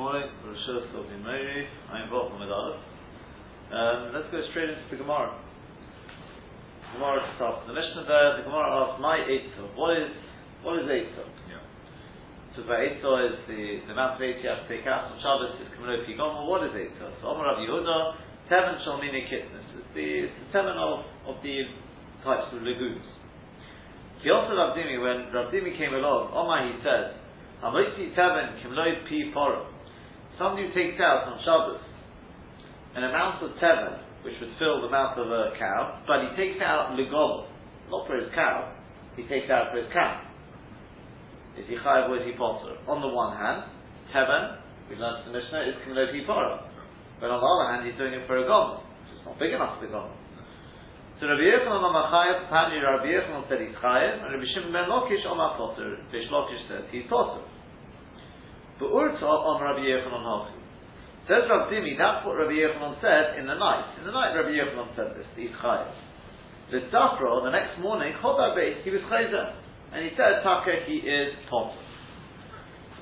morning. Rosh Hashanah. I'm Bob with Aleph. Um, let's go straight into the Gemara. Gemara starts the Mishnah there. The Gemara asks, "My Eitzah. What is what is Eitzah?" Yeah. So by Eitzah is the the amount of Eitzah you have to take out. On Shabbos is Kamlo Pigom. What is Eitzah? So Amar Rav Yehuda, Teven Shalmini Kitness. It's the it's the seven of of the types of legumes. He also Rav Dimi when Rav Dimi came along. Omar he says. Hamoiti Teven Kimloi Pi Poro. Somebody who takes out on Shabbos an amount of Teven, which would fill the mouth of a cow, but he takes out Ligol, not for his cow, he takes out for his cow. Is he chayav or is he potter? On the one hand, Teven, we learned the Mishnah, is Kimloi Pi But on the other hand, he's doing it for a gomel. It's not big enough for the gomel. So Rabbi Yochanan Amar Chayav, apparently Rabbi Yochanan said he's Chayav, and Rabbi Shimon ben Lakish Amar Potter, Rish Lakish says he's Potter. But Urta on Rabbi Yochanan Hachi. Says Rabbi Dimi, that's what Rabbi Yochanan said in the night. In the night Rabbi Yochanan said this, he's Chayav. The Dafra, the next morning, Chodar he was Chayav. And he said, Taka, he is Potter.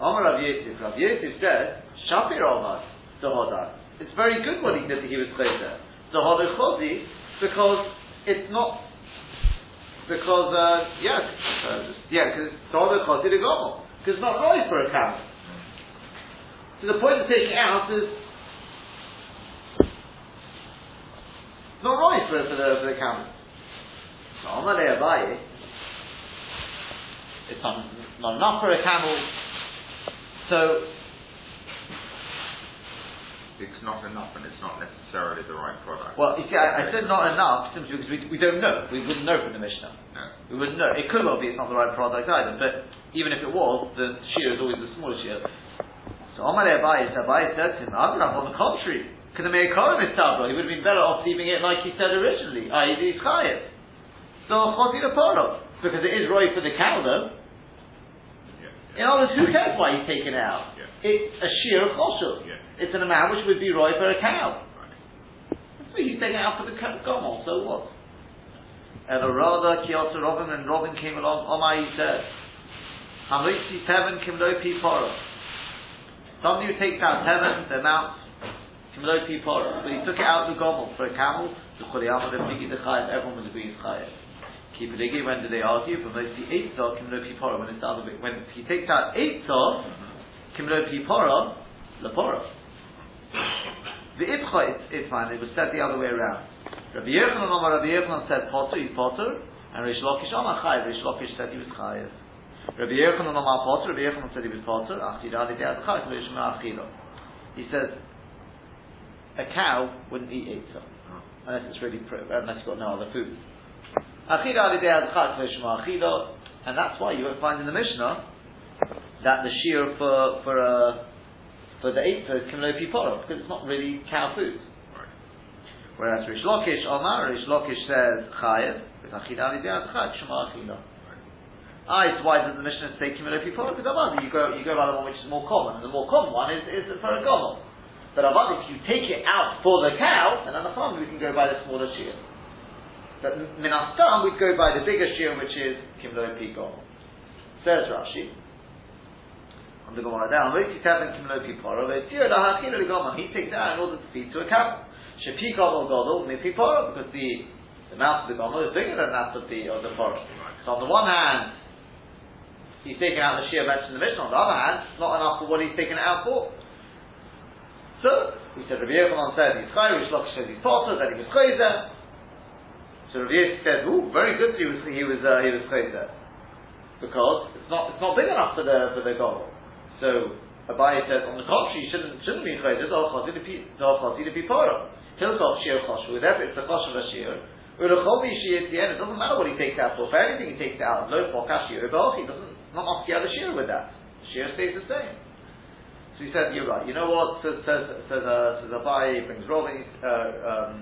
Amar Rabbi Yosef, Rabbi Yosef said, Shapir Omar, Zahodar. It's very good what he did that he was Chayav. Zahodar Chodi, because it's not because uh, yeah, uh, yeah, because the choti the gomel because it's not right for a camel. So the point of taking it out is not right for, for the for the camel. So Amalei Abaye, it's not, not enough for a camel. So It's not enough and it's not necessarily the right product. well, you see, I, I said not enough simply because we, we don't know. We wouldn't know from the Mishnah. No. We wouldn't know. It could well be it's not the right product either, but even if it was, the shear is always the smaller shear. So Omar Abai, Abai said to him, Abraham, on the contrary, could have made a Kohen He would have been better off leaving it like he said originally, i.e. the Chayev. So Choti the Poro, because it is right for the cow though. In other words, who cares why he's taken it out? Yeah. It's a shear of Choshul. Yeah. It's an amount which would be right for a cow. Right. So he's taking it out for the gomel, so what? And a rather Kiyota Robin and Robin came along, Omar he said, Hamritzi Teven Kimlo Pi Poro. Somebody who takes out Teven, the amount, Kimlo Pi Poro. But he took it out the gomel for a camel, the Chuliyama, the Bigi, the Chayev, everyone was agreeing Chayev. It when do they argue? But mostly Eitzah, Kimlo Pi Poro, when it's the other bit. When he takes out Eitzah, Kimlo Pi Poro, Leporo. The Ibcha, it's, it's fine, it was said the other way around. Rabbi Yochanan Omar, Rabbi Yochanan said Potter, he's Potter, and Rish Lakish Omar Chayev, Rish Lakish said he was Chayev. Rabbi Yochanan Omar Potter, Rabbi Yochanan said he was Potter, He says, a cow wouldn't eat Eitzah, unless it's really, pr- unless you've got no other food. And that's why you won't find in the Mishnah that the shear for, for a, for the Eitzah is Kimlo Piporo, because it's not really cow food. Whereas Rish Lakish, Omar, Rish Lakish says Chayev, with Achila Ali Shema Achila. Ah, it's why does the Mishnah say Kimilo Pipor? Because Avad, you go, you go by the one which is more common, and the more common one is, is for a gomel. But Avad, if you take it out for the cow, then Anacham, we can go by the smaller shear. But Minastam, we'd go by the bigger shear, which is Kimilo Pigom. Says Rashi, on the Gemara down, Roti Tavin Kimilo Piporo, Ve'tir Lahachila Ligomah, he takes it out in order to feed to a cow. Shepikov or Godel, Mipiporo, because the, the mouth of the Gomel is bigger than that of the, of the forest. So on the one hand, he's taken out the shear mentioned in the Mishnah, on the other hand, it's not enough for what he's taken it out for. So, we said Rabbi Yochanan said he's Chai, Rish Lakish says he's Potter, that he was Chayzer. So Rabbi Yochanan said, ooh, very good he was, he was, uh, he was Chayzer. Because it's not, it's not big enough for the, for the goal. So, Abai says, on the contrary, you shouldn't, shouldn't be Chayzer, Dol Chazi to be Poro. Hilchot Shir Chosh, whatever, it's the Chosh of a Shir. Ulachol Shir at the end, it doesn't matter what he takes out for. For anything he takes out, Fokash Shir, he doesn't, not off the other Shir with that. The Shir stays the same. So he said, you're right. You know what? Says says says uh, says Abai brings Robin. Uh, um,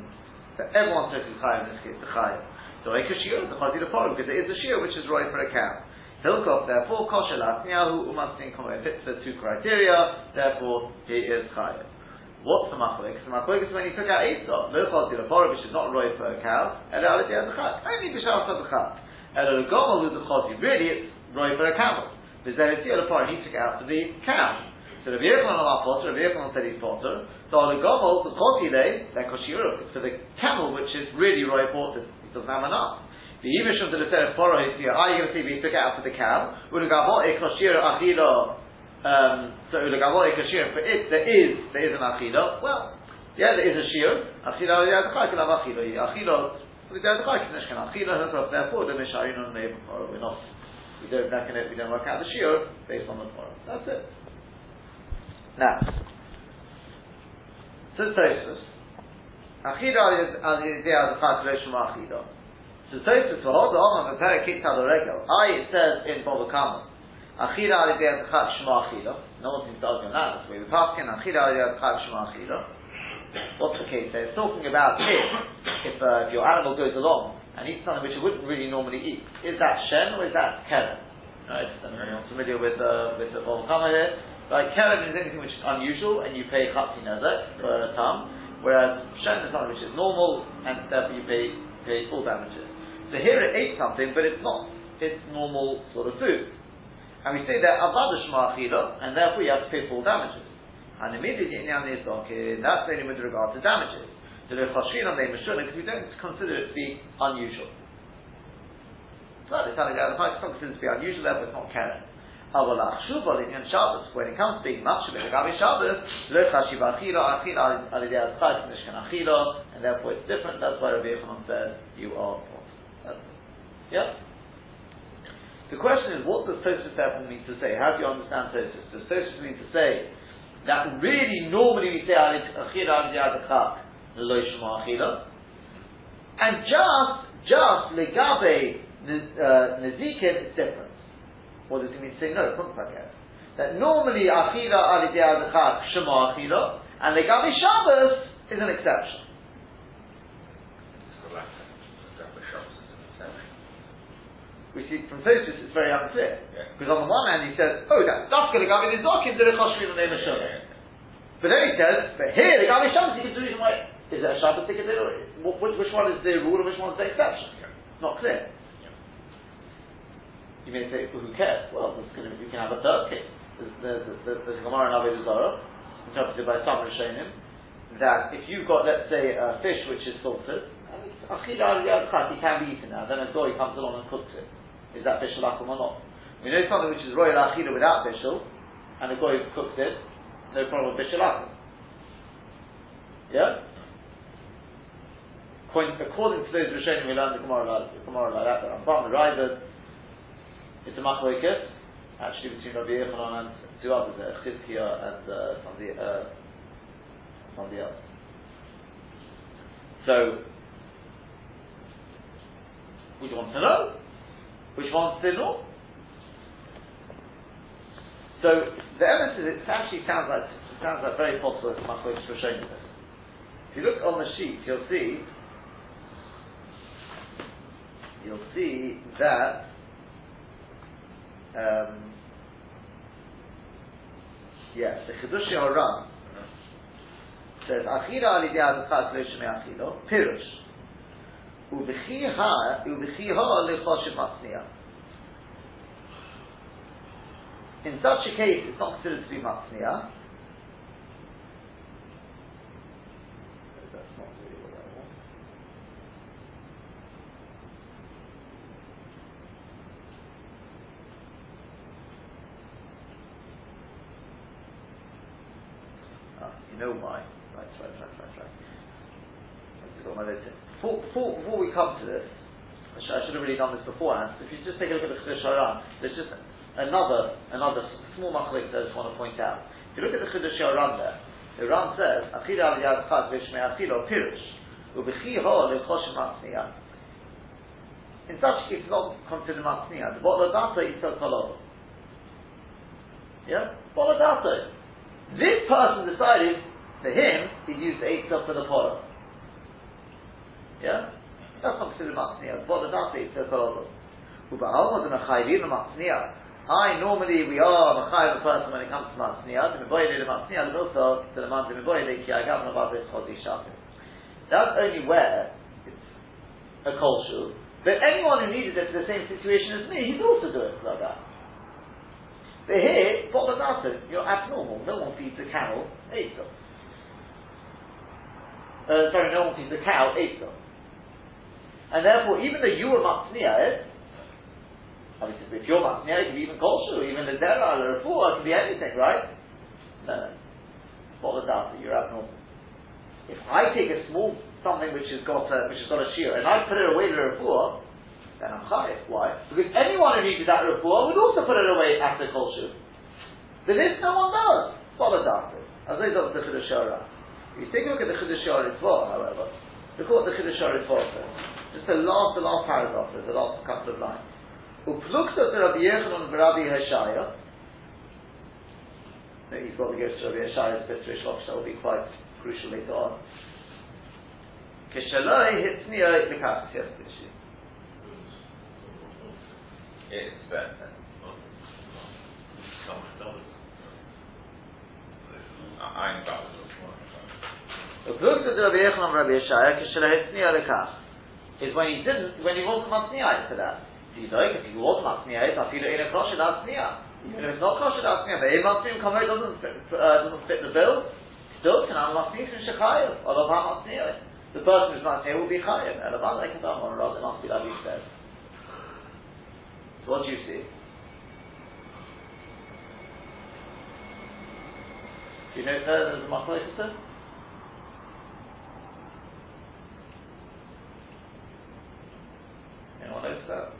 everyone says he's high in this case. The high. So I could shear the chazi the because it is a shear which is right for a cow. Hilkov therefore kosher latniyahu umastin komer fits the two criteria. Therefore he is high. What's the machlek? The machlek is when he took out Eitzah. No chazi the which is not right for a cow. And already has a chat. Only b'shal has a chat. And a gomal the chazi really it's right for a camel. The other part he took out for the cow. So Rabbi Yochanan on Potter, Rabbi Yochanan said he's Potter. So on the Gomel, the Chotile, they're Koshiruk. For the camel, which is really Roy Potter, he doesn't have enough. The Yimishum to the Teref Poro is here. Are you going to see if he took it out for the cow? Ulugavo e Koshir Achilo. Um, so Ulugavo e Koshir, for it, there is, there is an Achilo. Well, yeah, there is a Shir. Achilo, yeah, the can have Achilo. Achilo, the can have Achilo, therefore, the Mishayin on the We're not, we don't reckon it, we don't work out the Shir based on the Torah. That's it. Now, so Tosfos, Achida is al yedei adachat reishim achida. So Tosfos for hold the Olam and Perek Kitta Regel. I it says in Bava Kama, Achida al yedei adachat shema achida. No one seems to argue on that. That's the way we pass in Achida al yedei adachat shema achida. What's the case there? It's talking about if if, uh, if your animal goes along and eats something which it wouldn't really normally eat. Is that shen or is that keren? Right? I don't know if familiar with uh, with the Bava here. Like keren is anything which is unusual and you pay chatzi nezek for a tam, whereas shen is something which is normal and therefore you pay pay full damages. So here it ate something, but it's not. It's normal sort of food. And we say that avada shma and therefore you have to pay full damages. And immediately in is okay, that's only with regard to damages. So the on the because we don't consider it to be unusual. Well, it's not considered to be unusual, therefore it's not keren. When it comes to being much of it, Shabbos, and therefore it's different. That's why Rabbi Yochanan said you are yeah? The question is, what does Tosfos therefore mean to say? How do you understand Tosfos? Does Tosus mean to say that really normally we say Achira Adachak Lo Shema Achila, and just just Legabe uh, Nezikin is different. What does it mean to say no? It's not like that. That normally Achila Alidei Adachak Shema Achila, and Legabe Shabbos is an exception. we see from Tosfos it's very unclear. Yeah. Because on the one hand he says, oh, that Dafka the Gavi Nizokim did a Choshri in the name of Shabbat. But then he says, but here the Gavi Shabbos, he can do reason why. Is it a Shabbos ticket? Which, which one is the rule and which one is the exception? Yeah. Not clear. Yeah. You may say, well, who cares? Well, gonna, we can have a third case. There's, there's, there's, a Gemara in Avodah Zarah, interpreted by some Rishonim, that if you've got, let's say, a fish which is salted, he can be eaten now, then a goy comes along and cooks it is that bishul akum or not? We know something which is royal achila without bishul, and the goy cooks it, no problem with bishul. Yeah? According to those Rishonim, we learn the Gemara like, the Gemara like that, but Rambam Ravid, it's a machloiket, actually between Rabbi Yechanan and two others, uh, Chizkiah and uh, somebody, uh, somebody else. So, we want to know. Which one's sinul? So the evidence is it actually sounds like it sounds like very possible it's showing this. If you look on the sheet, you'll see you'll see that um, yes, the Chiddush Haran says Achira Ali idei Chaz lo yishmei achilo pirush. Uvechi ha uvechi ha lechoshev matniya in such a case it's not considered to be matniya that's not really what you know why. Right, right, right, right, right. Before, before, before we come to this, I should, I should, have really done this beforehand. If you just take a look at the Chiddush Haran, there's just another another small machlik that I just want to point out. If you look at the Chiddush Haran there, the says, "Achila al yad chad v'shmei achilo pirush u'bechiho lechosh matzniya." In such case, it's not considered matzniya. The boladato is so kolov. Yeah, boladato. This person decided, for him, he used the eight for the polo. Yeah? That's not considered matzniya. What does that say? Says oh, Kolodov. Uba'alma the mechayvim matzniya. I normally we are mechayiv a person when it comes to matzniya. The meboye the matzniya, but also to the man the meboye the ki about this chodi shafim. That's only where it's a kol But anyone who needed it for the same situation as me, he'd also do it like that. But here, Boladata, you're abnormal. No one feeds a camel Eitzah. Uh, sorry, no one feeds a cow Eitzah. And therefore, even though you were Matzniah, obviously if you're Matzniah, it can be even Kolshu, even the Zera, the Refuah, it can be anything, right? No, no. Boladata, you're abnormal. If I take a small something which has got a, which has got a shear and I put it away to the Refuah, then I'm chayiv. Why? Because anyone who needed that refuah would also put it away after kol shu. But this no one does. Follow after. As they don't the Chiddush If you take a look at the Chiddush Ritva, however, look what the Chiddush Ritva says. Just the last, the last paragraph, the last couple of lines. Uplukta to Rabbi Yechanan Rabbi Hashaya. Maybe he's got to go to Rabbi Hashaya's Pitzrish That will be quite crucial later on. Kishaloi Hitzniya Likach. Yes, it's that. I'm about is when he didn't, when he wasn't matzniah for that. Do you know if he was matzniah, I feel it in a kosher matzniah. Even if it's not kosher matzniah, but if matzniah come doesn't uh, doesn't fit the bill, still can have matzniah from shechayev. Olav ha The person who's matzniah will be chayev. Elavan like a dam or be like you said. So what do you see? Do you know if there's a machlokes Anyone knows that?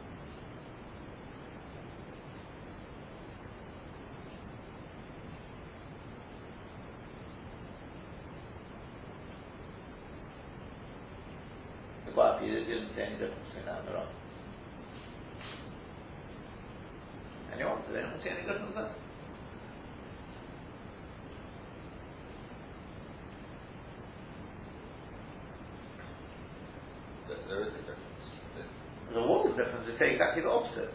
Well, you didn't see any difference between that and the right. Anyone? Does anyone see any difference there? There is a difference. There's a world of difference. They say exactly the opposite.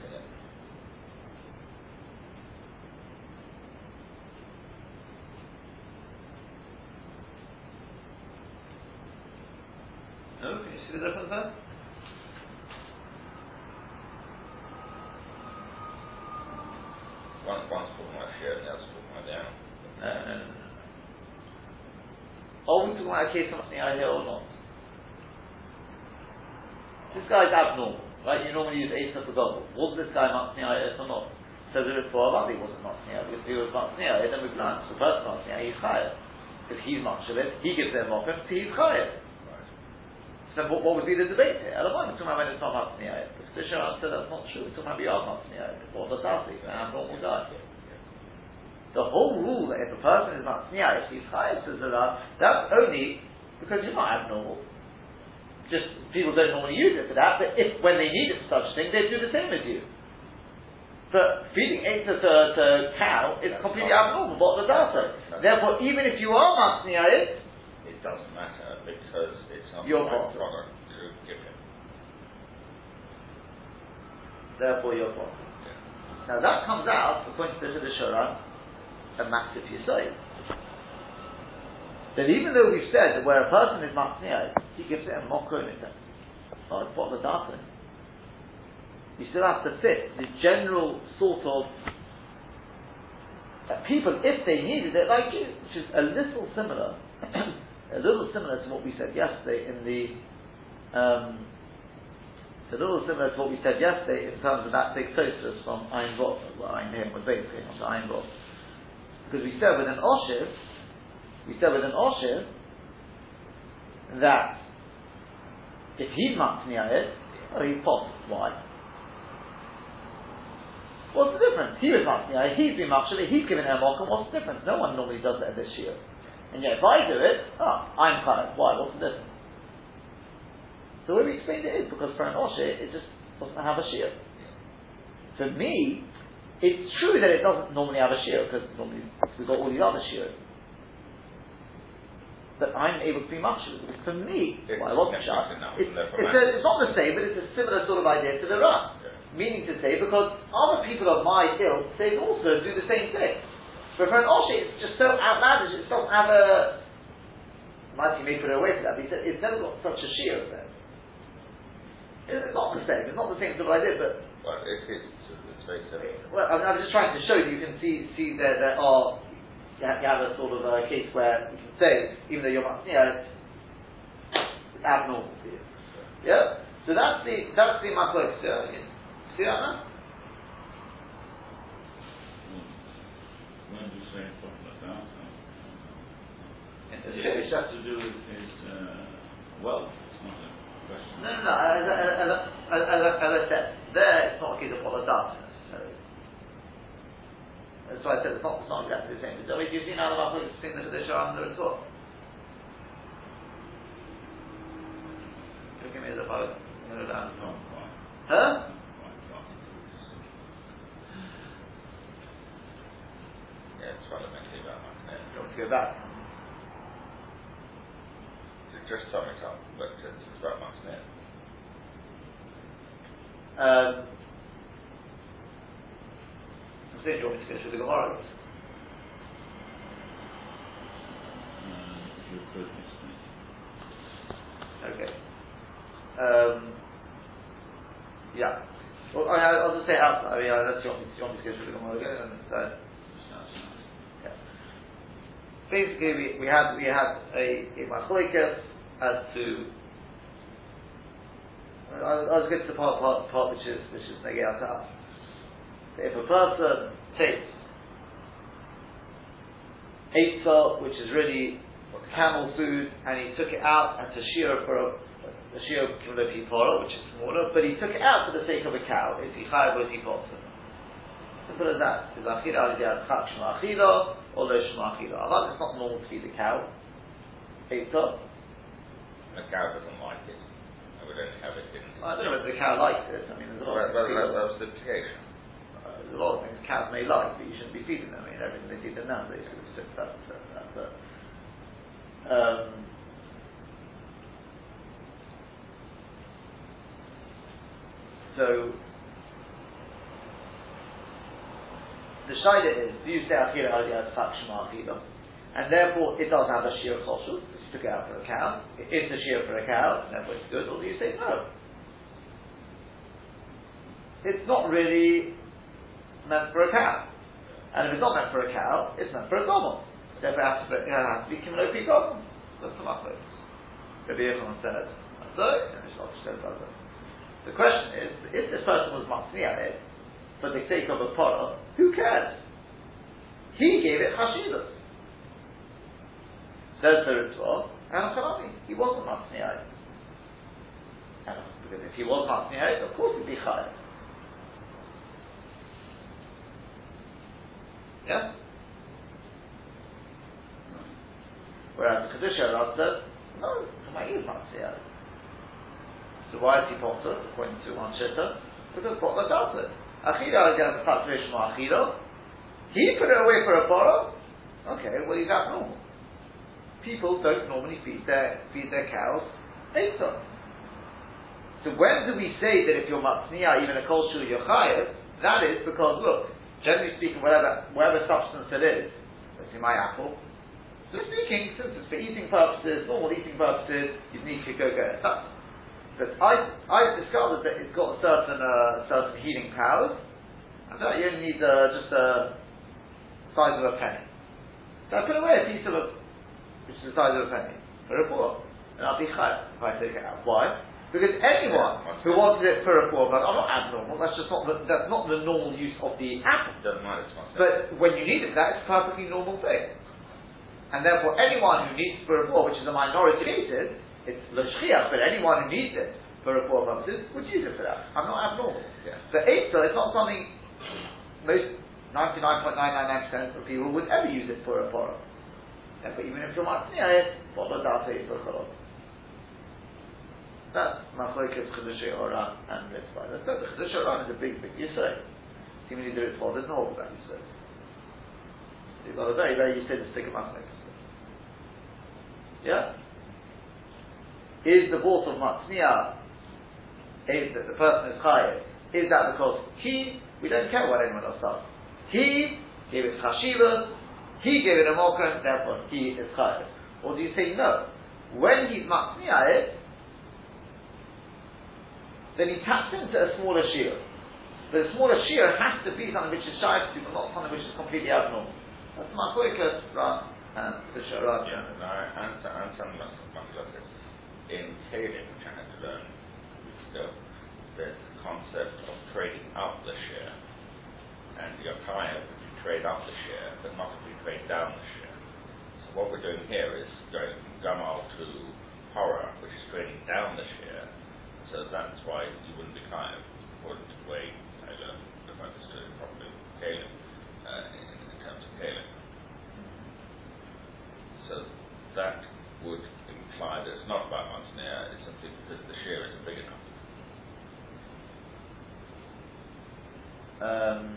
No? Can you see the difference there? One, one's talking about share and the other's talking about down. No, no, no, no. Are we talking about a case of something I hear or not? This guy's abnormal, right? You normally use Asa for God. Was this guy Matzniah or not? So the Ritva Abadi wasn't Matzniah, because if he was Matzniah, then we've learned. The person Matzniah, he's higher. If he's Matzniah, he gives them Mokum, so he's higher. So what, what would be the debate here? Elamon, we're talking about when it's not Matzniah. The Shah said that's not true. We're talking about Biyad Matzniah, or the Tati, an abnormal guy. The whole rule that if a person is Matzniah, if he's higher, says that's only because you're not abnormal just people don't normally use it for that, but if when they need it for such thing, they do the same as you. But feeding eggs to, to cow is completely abnormal, what the data. Therefore, even if you are masniyah, it doesn't matter because it's not your product to give him. Therefore, your problem. Now that comes out, according to the Shoran, a massive yisayim that even though we've said that where a person is matzniah, he gives it a mokum in them. Oh, it's what the darker. You still have to fit the general sort of uh, people, if they needed it, like you, which is a little similar, a little similar to what we said yesterday in the, um, a little similar to what we said yesterday in terms of that big toasters from Ein Vov, well, Ein Him was basically not Ein Vov. Because we said with an Oshiv, we said with an Osher that if he's matnia it, oh, he's post. Why? What's the difference? He was matnia he's been matnia he's given him mokum. What's the difference? No one normally does that at this year. And yet if I do it, ah, I'm chayav. Why? What's the difference? The way we explained it is because for an Osher, it just doesn't have a shear. For me, it's true that it doesn't normally have a shear because normally we've got all these other shears But I'm able to be much. For me, it's well, I wasn't shy. It's, it's, not the same, but it's a similar sort of idea to the run. Yeah. Meaning to say, because other people of my ilk, they also do the same thing. But for an Oshi, it's just so outlandish, it doesn't have a. Might may put it away for that, but it's never got such a sheer effect. It's not the same, it's not the same sort of idea, but. Well, it is to the It's very similar. Well, I mean, I'm just trying to show you. You can see see there there are you have, you have a sort of a case where you can say even though you're not, you know, it's abnormal for you. Yeah. So that's the that's the machlokes. Yeah. You See that now? When you say something like that, In uh, the it has to do with his uh, wealth. It's not a question. No, no, no. As, I- as, as, as, I- as I said, there it's not a case of what data necessarily. That's why I said it's not, it's not exactly the same. I mean, you've seen how the machlokes between the Kaddish and the Ritva. Give me the follow. No, no, Not no. quite. Huh? It's about Matnet. You want to go back? It's just some example, but it's, about Matnet. Um, I'm saying, do you want me to go through the Gemara? Okay. Um, yeah. Well, I, I'll just say out. I mean, unless you want me, you want me to go through the Gemara again, and so, yeah. Basically, we, we had we had a a machloikas as to. I'll, I'll get to the part, part, part which is which is negay to us. If a person takes Eitzah, which is really camel food, and he took it out and to shear for a, a shear kilo pipora, which is smaller, but he took it out for the sake of a cow. Is he chayav or is he potter? Simple as that. Is achila al chak shma achila or lo shma achila? Allah, it's not normal to feed the cow. Eitzah. The cow doesn't like it. I would only have it in. I don't know whether the cow likes it. I mean, there's a lot of things. that, that was the implication. A lot of things cows may like, but you shouldn't be feeding them. I mean, everything they feed them nowadays is just that. that, that, that. Um, so the shaila is: Do you say achila aliyah tzak shema achila? And therefore, it does have a shear choshu. You took out for a cow. It is a shear for a cow, therefore it's good. Or do you say no? It's not really meant for a cow. And if it's not meant for a cow, it's meant for a gomel. Therefore, it has to be, has to be kimlopi gomel. That's the machlok. Rabbi Yochanan says, so, and Rish Lakish says, other. The question is, if this person was matzniah it, for the sake of a porah, who cares? He gave it chashivas. Says the Ritva, and Chanami, he wasn't matzniah because if he was matzniah of course he'd be chayav. Yeah? Whereas the Kedusha Rav says, no, Kamai is Matziyah. So why is he potter, according to one Shitta? Because Potla does it. Achila again, the Fatrish Achila. He put it away for a borrow. Okay, well he's abnormal. People don't normally feed their feed their cows Eitzah. So when do we say that if you're Matzniah, even a kol shul you're chayev, that is because, look, generally speaking, whatever, whatever substance it is, let's say my apple, so speaking, since it's for eating purposes, normal eating purposes, you need to go get it. But, but I, I've discovered that it's got certain, uh, certain healing powers, and that you only need uh, just a size of a penny. So I put away a piece of a, which is the size of a penny, for a poor, and I'll be chayav if I take it out. Why? Because anyone who wanted it for a poor, I'm not abnormal, that's just not the, that's not the normal use of the apple. It doesn't matter. But when you need it, that is a perfectly normal thing. And therefore, anyone who needs for a poor, which is a minority cases, it's l'shchiach, but anyone who needs it for a poor purposes would use it for that. I'm not abnormal. Yeah. The Eitzah is not something most 99.999% of people would ever use it for a poor. Therefore, even if you're matzniah it, follow that Eitzah cholov. That's Machlokes Chiddushei Oran and Ritva. That's the Chiddushei Oran is a big, big Yisrael. Seemingly the Ritva doesn't hold that Yisrael. You've got a very, very Yisrael to stick a Machlokes. Yeah? Is the vault of Matzniah, is that the person is chayev, is that because he, we don't care what anyone else does, he gave it chashiva, he gave it a mokum, therefore he is chayev. Or do you say no? When he's Matzniah it, then he taps into a smaller shield. But a smaller shear has to be something which is shy to, but not something which is completely abnormal. That's my focus, right? And the Shara. Yeah, no, I understand, I understand much, much of this. In Kalim, which I had to learn ago, there's the concept of trading up the share. And your client, if you trade up the share, but not if you trade down the share. So what we're doing here is going from Gamal to Horror, which is trading down the share. So that's why you wouldn't be client, according to the way I learned, if I understood it properly, Kalim, uh, in, in terms of Kalim. So that would imply that it's not about Montanea, it's simply because the share isn't big enough. Um,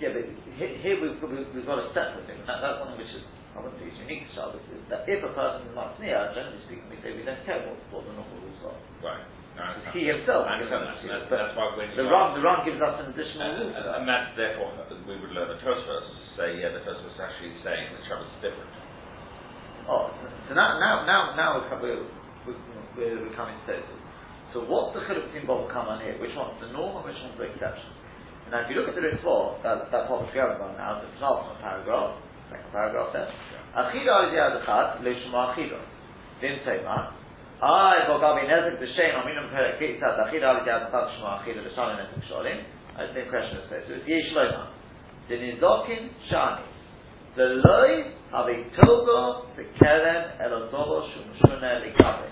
yeah, but here, here we've, got- we've, got a separate thing. That, that's one which is, I wouldn't say is unique to Shabbos, is that if a person is not generally speaking, we say we don't care what, what the normal rules are. Right. No, I Because understand. he himself I understand that. That's, but that's why when The Ram, the Ram gives us an additional and, and, that. and that's therefore we would learn the Tosfos to say, yeah, the Tosfos is actually saying that Shabbos is different. Oh, so now, now, now, now we're, we're, we're, coming to Tosis. So what's the chiluk between Bob and Kaman here? Which one's the norm and which one's the exception? And now if you look at the Ritva, that, that part which we haven't now, the penultimate paragraph, second paragraph says, Achida al yad echad, lo shema achida. Didn't say ma. I, Bogabi b'shein, aminum perek kitzat, achida al yad echad, shema l'shalim nezek sholim. The question of So it's yesh. Dinizokin shani. The loy of a togo, keren, elotovo, shumshuna, likabe.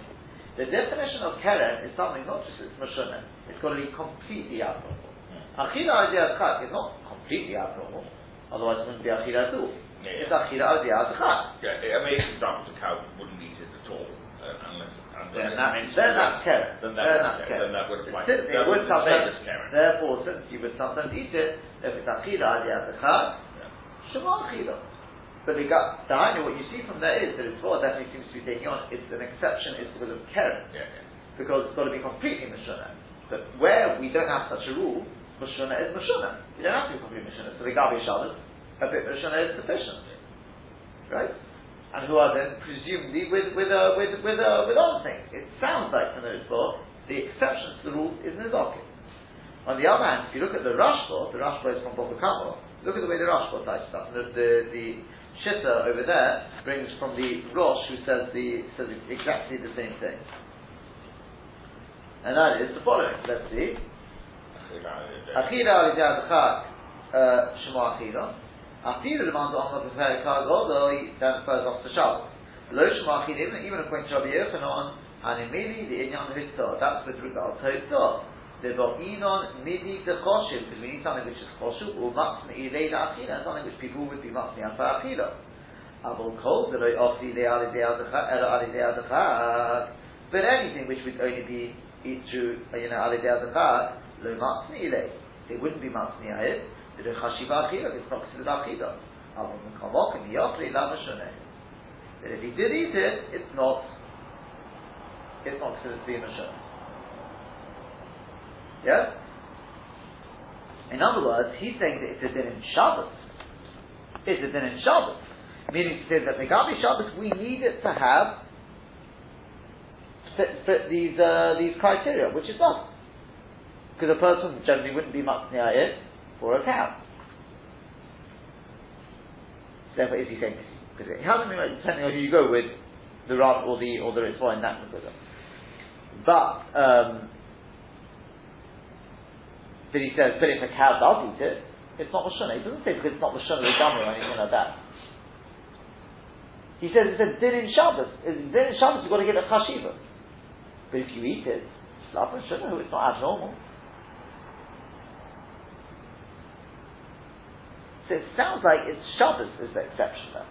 The definition of keren is something not just it's mashuna, it's got to be completely abnormal. Achila al chak is not completely abnormal, otherwise it wouldn't be achila at all. Yeah, It's yeah. achila al chak. Yeah, I mean, for example, the cow wouldn't eat it at all, uh, unless, Then, that, then be. that's keren. Then that, Then would- that's yeah, then that would apply. Since it would therefore, since you would sometimes eat it, if it's achila al chak, shema. But the got the what you see from there is that it's what definitely seems to be taking on. It's an exception. It's because of keren. Yeah, yeah. because it's got to be completely Mishuna. But where we don't have such a rule, Mishuna is Mishuna. You don't have to be completely Mishuna. So the Gabi Shabbos, a bit Mishuna is sufficient. Right? And who are then presumably with with a with with a with other things. It sounds like from those four, the exception to the rule is Nizokim. On the other hand, if you look at the Rashba, the Rashba is from Baba Kamo, look at the way the Rashba types stuff. The, the, the Shitta over there brings from the Rosh who says the says exactly the same thing. And that is the following. Let's see. Achila al yadchak shema achila. The man on the prepare cargo, then first off to Shabbos. Lo shema achila, even even according to Rabbi Yochanan, and immediately the inyan hitzah. That's with regard to hitzah. The ba'inon midi the choshev, because we need something which is choshev, or matzmi ilay la achila, something which people would be matzmi for achila. Avol kol, the lo ofti le al adechak, but anything which would only be eat through, you know, al adechak, lo matzmi ilay. It wouldn't be matzmi ayit. The chashiva achila, it's not. Avol mekavok, and yachli la mashoneh. But if he did eat it, it's not, it's not considered to be a mashoneh. Yeah? In other words, he's saying that it's a din in Shabbos. It's a din in Shabbos. Meaning to say that Megabi Shabbos, we need it to have fit, fit these, uh, these criteria, which it not. Because a person generally wouldn't be Matzniah it for a cow. Therefore, is he saying? Because it been like, depending on who you go with, the Rav or the, or the Ritva in that regard. But, um, but he says, but if a cow does eat it, it's not Lashon. He doesn't say because it's not Lashon the Gamma or anything like that. He says it's a din in Shabbos. In din in Shabbos you've got to get a chashiva. But if you eat it, it's not Lashon, it's not abnormal. So it sounds like it's Shabbos is the exception there.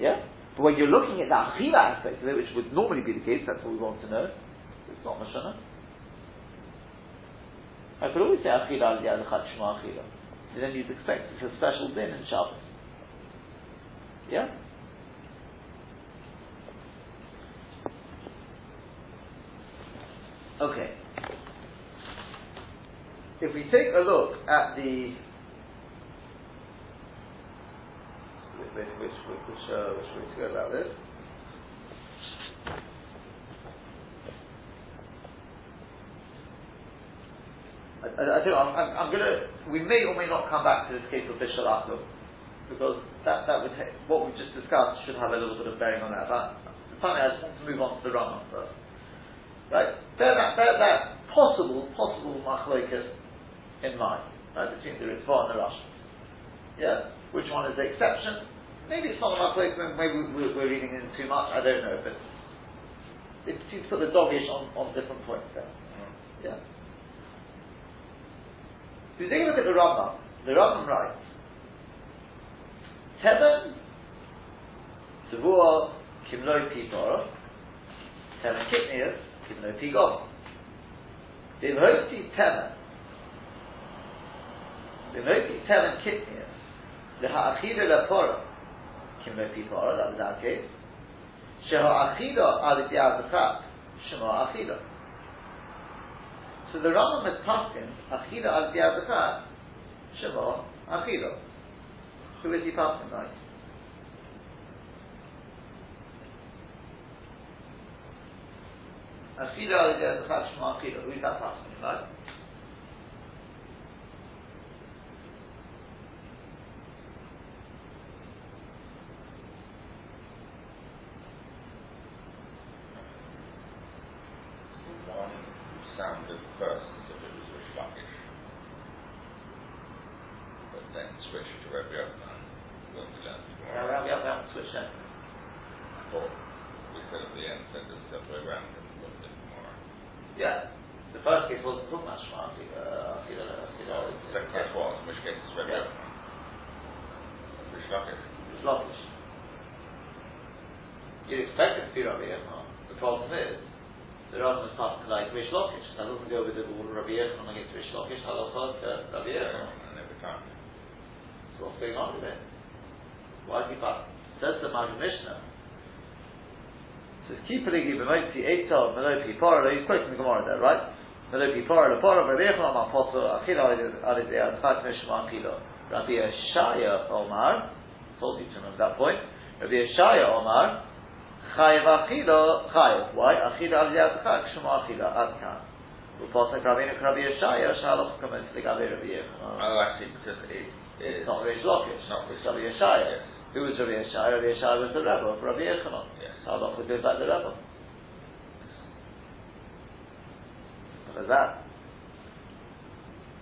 Yeah? But when you're looking at the Achila aspect of it, which would normally be the case, that's what we want to know, it's not Mashana. I could always say Achila al Yadachat Shema Achila. And then you'd expect it's a special din in Shabbos. Yeah? Okay. If we take a look at the which which which uh, which way to go about this? tell you, I'm, I'm, I'm gonna, we may or may not come back to this case of Bishal Achlu, because that, that would take, what we just discussed should have a little bit of bearing on that. But finally, I just want to move on to the Rambam first. Right? That, bear that possible, possible machlokas in mind, right, between the Ritva and the Rush. Yeah? Which one is the exception? Maybe it's not a machlokas, maybe we're, we're reading in too much, I don't know, but it seems to put the dogish on, on different points there. Mm-hmm. Yeah. If you take a look at the Rambam, the Rambam writes, Teven, Tavua, Kimloi Pidor, Teven Kitnias, Kimloi Pigom. Vimhoti Teven, Vimhoti Teven Kitnias, the Ha'achida Lapora, Kimloi Pidor, that was our case, Sheha Achida Al Diazakak, Shema Achida. So the Rambam is passing Achida Al Diazakak, Shema Achida. Who is he passing like? Achida Al Diazakak, Shema Achida. Who is that passing like? The one who sounded first as if it was Rish Lakish, but then switched to Rabbi Yochanan when we learned Yeah, tomorrow. we have, we have, we have switch that. I we said at the end that it's the other way around and tomorrow. Yeah. The first case wasn't talking about Shema Achida. Achida, Achida. The second case was, in which case it's Rabbi Yeah. Yochanan. Rish Lakish. It's Lakish. You'd expect it to be Rabbi Yochanan. The problem is, the Rambam is passing like Rish Lakish. That doesn't go with the rule Rabbi Yochanan against Rish Lakish. Halacha to Rabbi Yochanan. And every time. So what's going on with it? Why is he passing? Says the Magid Mishnah. Says, Ki peligi b'motzi eitzah melopi parah. He's quoting the Gemara there, right? Melopi parah leparah Rabbi Yochanan amapoto achila alidei adchat mishma achila. Rabbi Yeshaya Omar, told you to remember that point. Rabbi Yeshaya Omar, chayiv achila, chayiv. Why? Achila alidei adchat shema achila adkan. Uposek Rabbeinu Rabbi Yeshaya shalach kamen ligabe Rabbi Yochanan. Oh, I see, because it is. It's not Reish Lakish. Not it's Reish Rabbi Yeshaya. Yes. Who was Rabbi Yeshaya? Rabbi Yeshaya was the Rebbe of Rabbi Yochanan. Yes. Halacha goes like the Rebbe. What is that?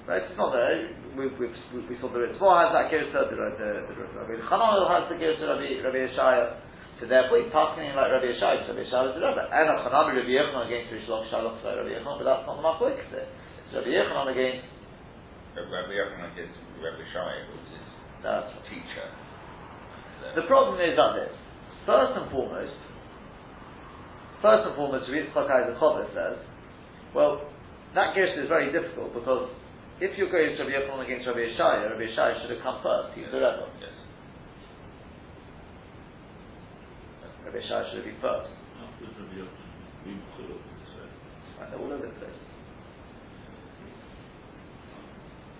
Right, it's not there. We, we, we, we saw the Ritva has that Gersa, the, the, the, the Rabbi Chananel has the Gersa Rabbi, Rabbi Yeshaya. So therefore he's in like Rabbi Yeshaya, because Rabbi Yeshaya is the Rebbe. And a Chananel Rabbi Yochanan against Rish Lakish, Shalach like Rabbi Yochanan, but that's not the Machlok there. It's Rabbi Yochanan against, Rabbi Yochanan against Rabbi Shai, who's his that's teacher. The problem is like this. First and foremost, first and foremost, Rabbi Yitzchak Isaac says, well, that Gersh is very difficult because if you're going to Rabbi Yochanan against Rabbi Yeshaya, Rabbi Yeshaya should have come first. He's the Rebbe. Yes. Rabbi Yeshaya should have been first. After Rabbi Yochanan, put up with this, right? Find that all over the place.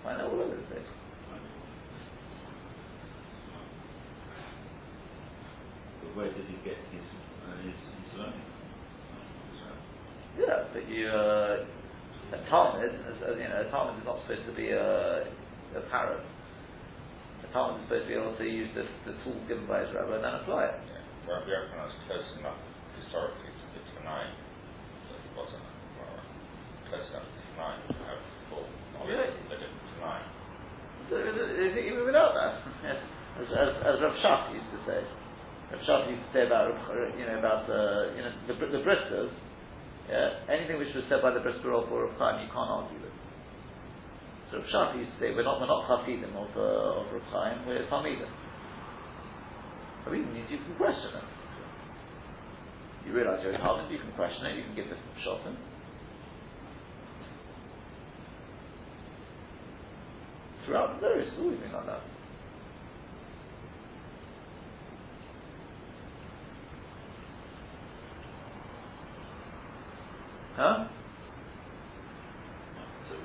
Find that all over the place. But where did he get his, uh, his, his learning? Yeah, but you, uh, a Talmud, you know, a Talmud is not supposed to be a, a parrot. A Talmud is supposed to be able to use the, the tool given by his Rebbe and then apply it. Yochanan is close enough historically to the Tanai that he wasn't well, close enough to the Tanai to have full knowledge Really? of the different Tanai. So, is it- is it even without that, as, as, as Rav Shach used to say, Rav Shach used to say about, Rav- you know, about uh, you know, the, the Briskers, yeah, anything which was said by the Brisker or of Chaim, you can't argue with. So Rav Shach used to say, we're not, we're not Chassidim of, uh, of Rav Chaim, we're Talmidim. I mean, you can question it. You realise you're Talmud, you can question it, you can give different shots in. Throughout the it's always been like that. Huh? So,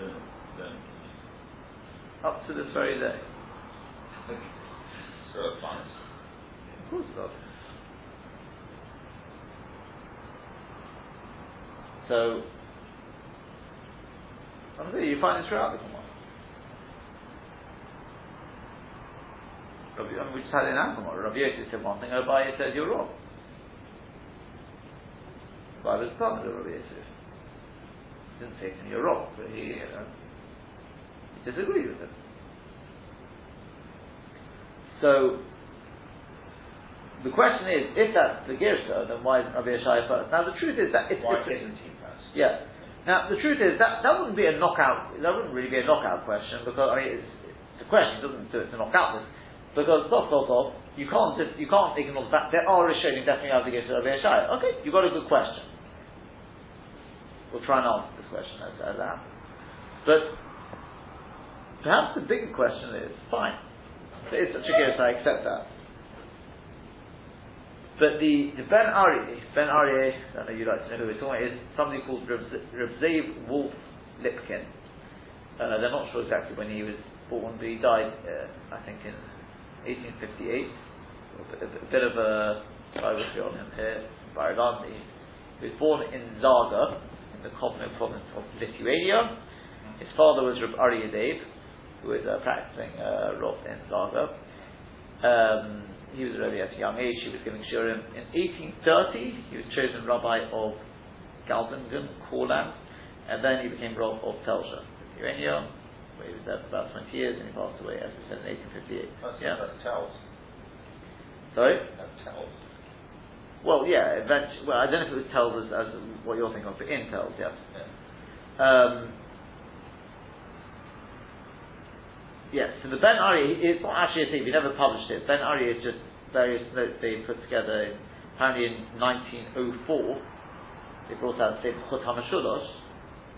then, then, Up to this very day. So it applies. Of course it does. So, You find it throughout the Gemara. Rabbi, I mean, we just had it in our Gemara. Rabbi Yosef said one thing, Abaye said you're wrong. Abaye was part of Rabbi Yosef. Didn't say to him, you're wrong, but he, you know, he disagreed with him. So, the question is, if that's the Girsa, then why isn't Rabbi Yeshaya first? Now, the truth is that it's, Why isn't he first? yeah. Now, the truth is that that wouldn't be a knockout. That wouldn't really be a knockout question because I mean, it's, it's a question. It doesn't do it to knock out this because soft off, you can't you can't ignore the fact there are Rishonim definitely have to Rabbi Yeshaya. Okay, you got a good question. We'll try and answer this question as, as that. But perhaps the bigger question is fine. Is such a case, I accept that. But the, the Ben Ari, Ben Ari, I know you'd like to know who we're talking about, is somebody called Reb Zev Wolf Lipkin. Uh, they're not sure exactly when he was born, but he died, uh, I think, in 1858. A bit, a of a biography on him here, Baradan. He, was born in Zaga, in the Kovno province of Lithuania. His father was Reb Aryeh Dev, who was uh, practicing uh, Rob in Zaga. Um, he was already at a young age, he was giving shurim. In 1830, he was chosen rabbi of Galbingen, Courland, and then he became rabbi of Telsha, Lithuania, where he was there for about 20 years, and he passed away, as we said, in 1858. That's, yeah? Sorry? That tells. Well, yeah, eventually, well, I don't know if it was Telz as, as what you're thinking of, but in Telz, yes. Yeah. Um, yes, so the Ben Ari, it's not actually a thing, we never published it. Ben Ari is just various notes they put together. In, apparently in 1904, they brought out the Chut HaMashulosh,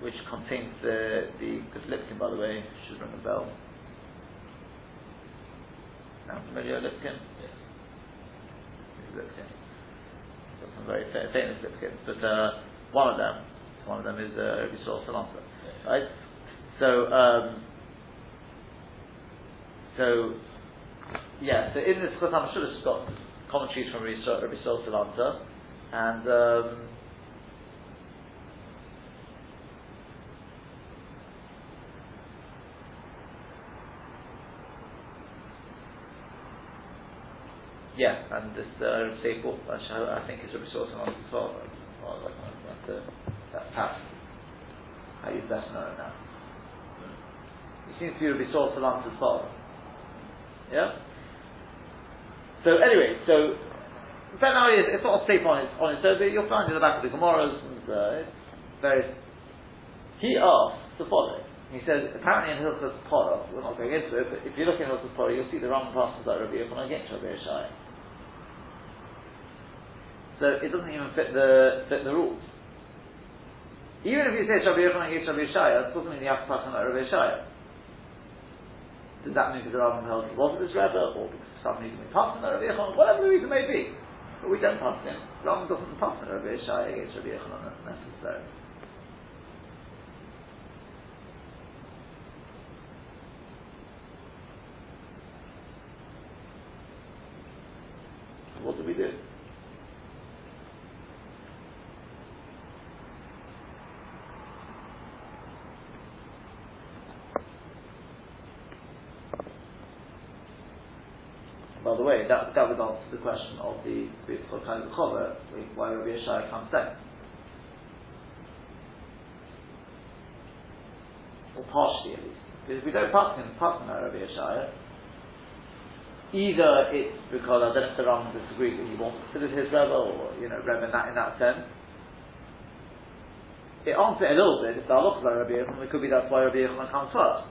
which contains the, the, because Lipkin, by the way, should ring a bell. Sound familiar, Lipkin? Yes. Lipkin. Got some very fa- famous Lipkins, but uh, one of them, one of them is uh, Rabbi Saul Salanter, right? So, um, so, yeah, so in this Chut HaMashulosh, it's got commentaries from Rabbi Saul Salanter, and um, Yeah, and this uh, which I, think is Rabbi Sorson on as well. Uh, that pattern. How you best know it now. It seems to be Rabbi Sorson as well. Yeah? So anyway, so Ben Ari is it's not a staple on his on his survey, you'll find in the back of the Gemaras and uh, various he asks the following. He says, apparently in Hilchas Porah, we're not going into it, but if you look in Hilchas Porah, you'll see the Rambam passes like Rabbi Yochanan against Rabbi Yeshaya. So it doesn't even fit the fit the rules. Even if you say Rabbi Yochanan against Rabbi Yeshaya, it doesn't mean you have to pass on like Rabbi Yeshaya. Does that mean because the Rambam held he wasn't this Rebbe, or because for some reason we passed on Rabbi Yochanan, whatever the reason may be. But we don't pass him. Rambam doesn't pass on Rabbi Yeshaya against Rabbi Yochanan necessarily. What do we do? By the way, that, that would answer the question of the what kind of cover why Rabbi Yeshaya comes second. Or partially at least. Because if we don't pass him, pass him Rabbi Yeshaya, either it's because I don't know if the Rambam disagrees that he to consider his Rebbe or you know Rebbe in that in that sense. It answers it a little bit. If the halacha like Rabbi Yochanan, it could be that's why Rabbi Yochanan comes first.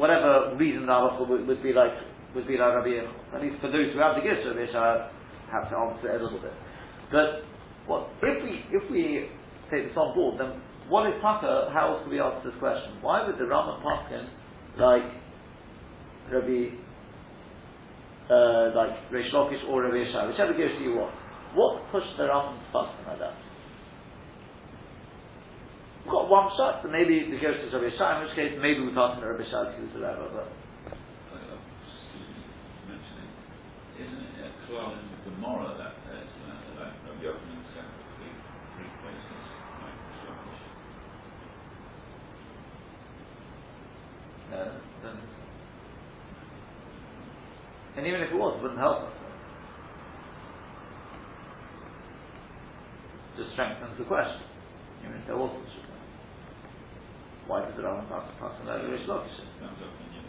Whatever reason the halacha would, would be like would be like Rabbi Yochanan. At least for those who have the gifts, Rabbi Yeshaya have to answer a little bit. But what if we if we take this on board, then what is Taka? How else can we answer this question? Why would the Rambam Paskin like Rabbi uh, like Reish Lakish or Rabbi Yeshai, whichever gives you want. What pushed the Rambam to fasting like that? We've got one shot, so maybe the Gersh is Rabbi Yeshai, in which case maybe we pass to Rabbi Yeshai because he's the Rebbe, but well, that and the of the opening uh, and even if it was, it wouldn't help us. Just strengthens the question. Even if there wasn't Why does it Rambam pass, pass on that Rish Lakish?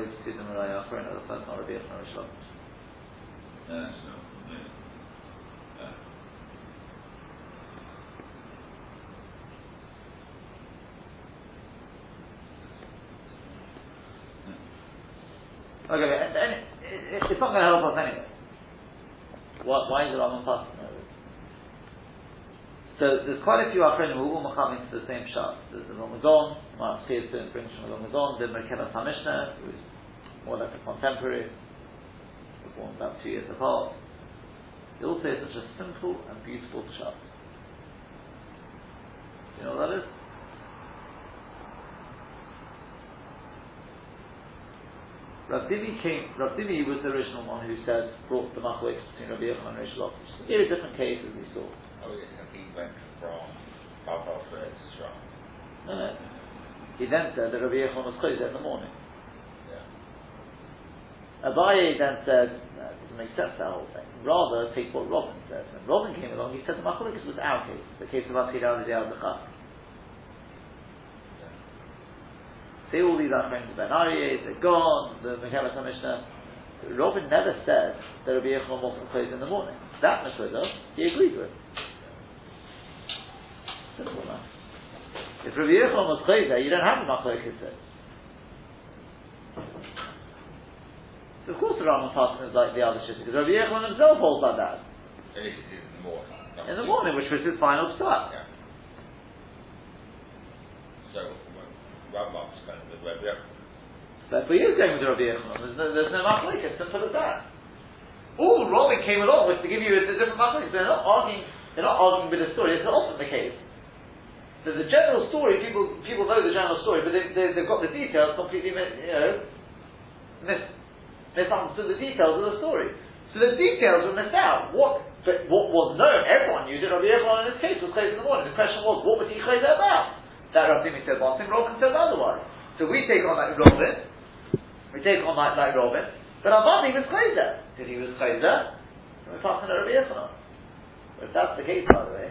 The case of Ori, Sidim, or Ayachar, and other sides, not Rabbi Yechon or Rish Lakish. No, that's yeah. Uh, Okay, and, and it, it, it's not going to help us anyway. Why, why is the over? So there's quite a few Achronim who all come into the same shot. There's the Ramadan, Mark Stevenson brings from the Ramadan, the Merkevas HaMishnah, who's more like a contemporary, born about two years apart. They all say such a simple and beautiful. Do you know what that is? Rav Dimi came. Rav Dimi was the original one who said brought the machlokes between Rabbi Yochanan and Rish Lakish. Very different cases we saw. Oh, he went from Baba to Ezra. No, no. He then said that Rabbi Yochanan was closed in the morning. Yeah. Abaye then said no, it doesn't make sense that whole thing. Rather take what Ravin said. When Ravin came along, he said the machlokes was our case, the case of Achidah and the Say all these Achronim, Ben Aryeh, the Gon, the Mechela Commissioner. Ravin never said that Rabbi Yechon wasn't closed in the morning. That Meshwada, he agreed with. Simple enough. If Rabbi Yechon was there, you don't have the Machlokes there. So of course the Rambam passing is like the other shit, because Rabbi Yechon himself holds like that. At least it is in the morning. In the morning, which was his final start. Yeah. So, Rambam's going with Rabbi Yochanan. Therefore, he is going with Rabbi Yechon. There's no, there's no Machlokes, simple as that. All Ravin came along was to give you a, a different Machlokes. They're not arguing, they're not arguing with the story. It's often the case. A general story, people, people know the general story, but they, they, they've got the details completely, you know, mis, misunderstood the details of the story. So the details were missed out. What, but what was known, everyone knew that Rabbi Yechon in this case was closed in the morning. The question was, what was he closed about? That Rabbi Dimi said one thing, Ravin said otherwise. So we take on like Ravin, we take on like, like Ravin, but Avadi was closer. Did he was closer? We're passing Rabbi Yechon. If that's the case, by the way,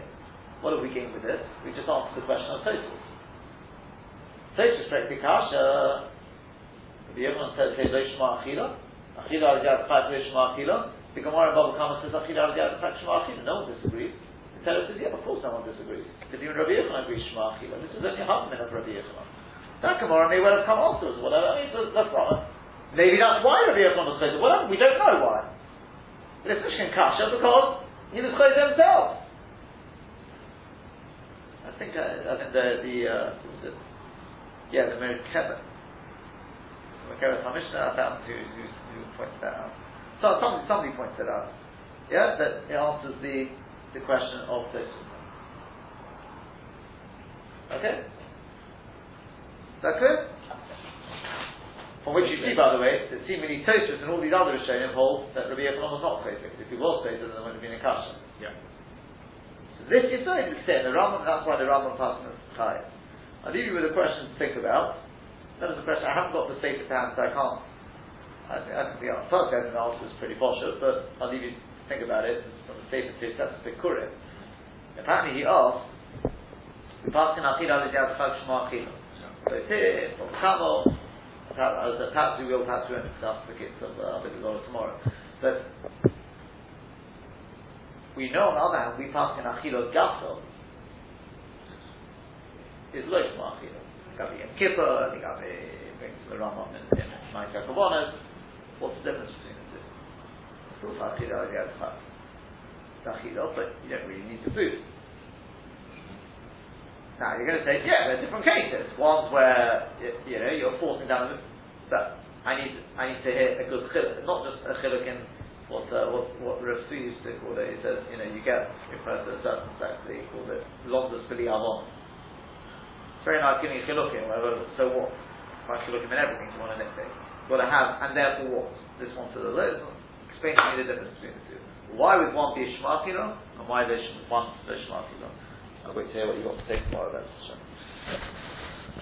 what have we gained with this? We just answered the question of Tosfos. Tosfos straight uh, to Kasha. Rabbi Yechon says, hey, Lo Achila. Achila al Yad Chak Lo Shema Achila. The Gemara in Baba Kama says, Achila al Yad Chak Shema Achila. No one disagrees. The Torah says, yeah, of course no one disagrees. Because even Rabbi Yechon agrees Shema Achila. This is only a half minute of Rabbi Yechon. That Gemara may well have come afterwards, whatever. I mean, that's not. Maybe that's why Rabbi Yechon was closer. Whatever, we don't know why. But it's Mishkan Kasha because he was closer himself. I think uh, I think the the uh? Yeah, the Merkeva. The Merkeva Hamishna I found who, who who pointed that out. So somebody somebody pointed it out. Yeah, that it answers the the question of this. Okay. Is that clear? From which you see, by the way, that seemingly Tosfos and all these other Rishonim hold that Rabbi Yochanan was not crazy. If he was crazy, then there wouldn't have been a kasha. Yeah. This is not even clear. The Rambam, that's why the Rambam is high. I'll leave you with a question to think about. That is a question I haven't got the state of hand, so I can't. I think I can be honest. First, think the answer is pretty poshut, but I'll leave you to think about it It's from the of his that's bit Kurim. Apparently, he asked, "We pass in Achila Lidiad Chag Shema Achila." So it's here from Kamo. Perhaps we will, perhaps we won't discuss the kids of uh, Abedullah tomorrow. But we know on the other hand, we pass in Achila Gaso is Lo Shema Achila. Gabi Yom Kippur, the Gabi brings the in, in Ma'aseh Kavonos. What's the difference between the two? It's also Achila Lidiad Chag. It's Achila, but you don't really need the food. Now you're going to say, yeah, there are different cases. Ones where you, know you're forcing down, the, but I need I need to hear a good chiluk, not just a chiluk in what uh, what what Rav used to call it. He says, you know, you get referred to a certain sex. He called it londas b'li avon. It's very nice giving a chilukim, whatever. So what? If I chilukim in everything, you want to nitpick. Got to have, and therefore what? This one to the left, explain to me the difference between the two. Why would one be a Shmakilo, and why is one no Shmakilo? I'll wait to hear what you've got to say tomorrow, that's